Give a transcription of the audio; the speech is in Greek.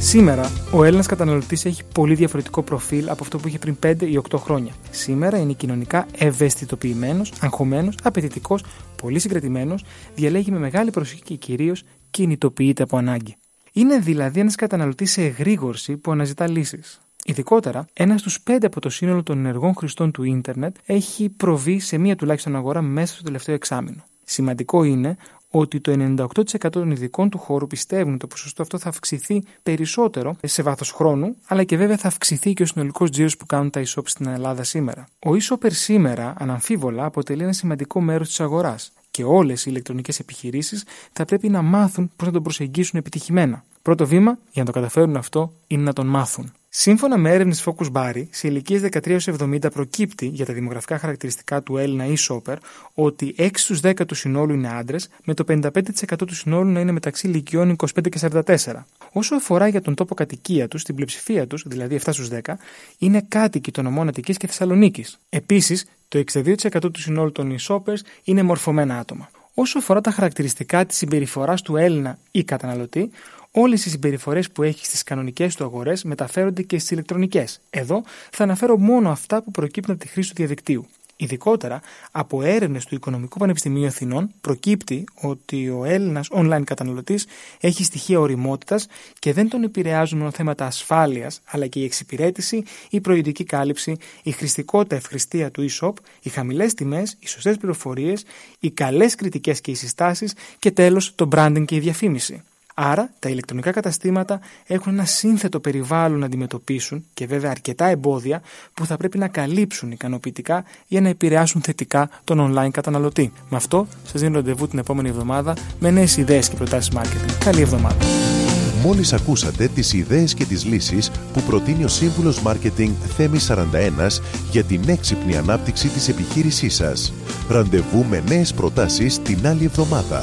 Σήμερα, ο Έλληνας καταναλωτής έχει πολύ διαφορετικό προφίλ από αυτό που είχε πριν 5 ή 8 χρόνια. Σήμερα είναι κοινωνικά ευαισθητοποιημένος, αγχωμένος, απαιτητικός, πολύ συγκρατημένος, διαλέγει με μεγάλη προσοχή και κυρίως κινητοποιείται από ανάγκη. Είναι δηλαδή ένας καταναλωτής σε εγρήγορση που αναζητά λύσεις. Ειδικότερα, ένας στους πέντε από το σύνολο των ενεργών χρηστών του ίντερνετ έχει προβεί σε μία τουλάχιστον αγορά μέσα στο τελευταίο εξάμεινο. Σημαντικό είναι ότι το 98% των ειδικών του χώρου πιστεύουν ότι το ποσοστό αυτό θα αυξηθεί περισσότερο σε βάθος χρόνου, αλλά και βέβαια θα αυξηθεί και ο συνολικός τζίρος που κάνουν τα e στην Ελλάδα σήμερα. Ο e σήμερα, αναμφίβολα, αποτελεί ένα σημαντικό μέρος της αγοράς και όλες οι ηλεκτρονικές επιχειρήσεις θα πρέπει να μάθουν πώς να τον προσεγγίσουν επιτυχημένα. Πρώτο βήμα για να το καταφέρουν αυτό είναι να τον μάθουν. Σύμφωνα με έρευνες Focus Barry, σε ηλικίες 13-70 προκύπτει για τα δημογραφικά χαρακτηριστικά του Έλληνα e-shopper ότι 6 στους 10 του συνόλου είναι άντρες, με το 55% του συνόλου να είναι μεταξύ ηλικιών 25 και 44. Όσο αφορά για τον τόπο κατοικία τους, την πλειοψηφία τους, δηλαδή 7 στους 10, είναι κάτοικοι των ομών Αττικής και Θεσσαλονίκης. Επίσης, το 62% του συνόλου των e-shoppers είναι μορφωμένα άτομα. Όσο αφορά τα χαρακτηριστικά της συμπεριφοράς του Έλληνα ή καταναλωτή, Όλες οι συμπεριφορές που έχει στις κανονικές του αγορές μεταφέρονται και στις ηλεκτρονικές. Εδώ θα αναφέρω μόνο αυτά που προκύπτουν από τη χρήση του διαδικτύου. Ειδικότερα, από έρευνες του Οικονομικού Πανεπιστημίου Αθηνών προκύπτει ότι ο Έλληνας online καταναλωτής έχει στοιχεία οριμότητας και δεν τον επηρεάζουν μόνο θέματα ασφάλειας, αλλά και η εξυπηρέτηση, η προϊόντική κάλυψη, η χρηστικότητα ευχρηστία του e-shop, οι χαμηλές τιμές, οι σωστές πληροφορίες, οι καλές κριτικές και οι συστάσεις και τέλος το branding και η διαφήμιση. Άρα, τα ηλεκτρονικά καταστήματα έχουν ένα σύνθετο περιβάλλον να αντιμετωπίσουν και βέβαια αρκετά εμπόδια που θα πρέπει να καλύψουν ικανοποιητικά για να επηρεάσουν θετικά τον online καταναλωτή. Με αυτό, σας δίνω ραντεβού την επόμενη εβδομάδα με νέες ιδέες και προτάσεις marketing. Καλή εβδομάδα. Μόλις ακούσατε τις ιδέες και τις λύσεις που προτείνει ο σύμβουλος Μάρκετινγκ Θέμης 41 για την έξυπνη ανάπτυξη της επιχείρησής σας. Ραντεβού με νέες προτάσεις την άλλη εβδομάδα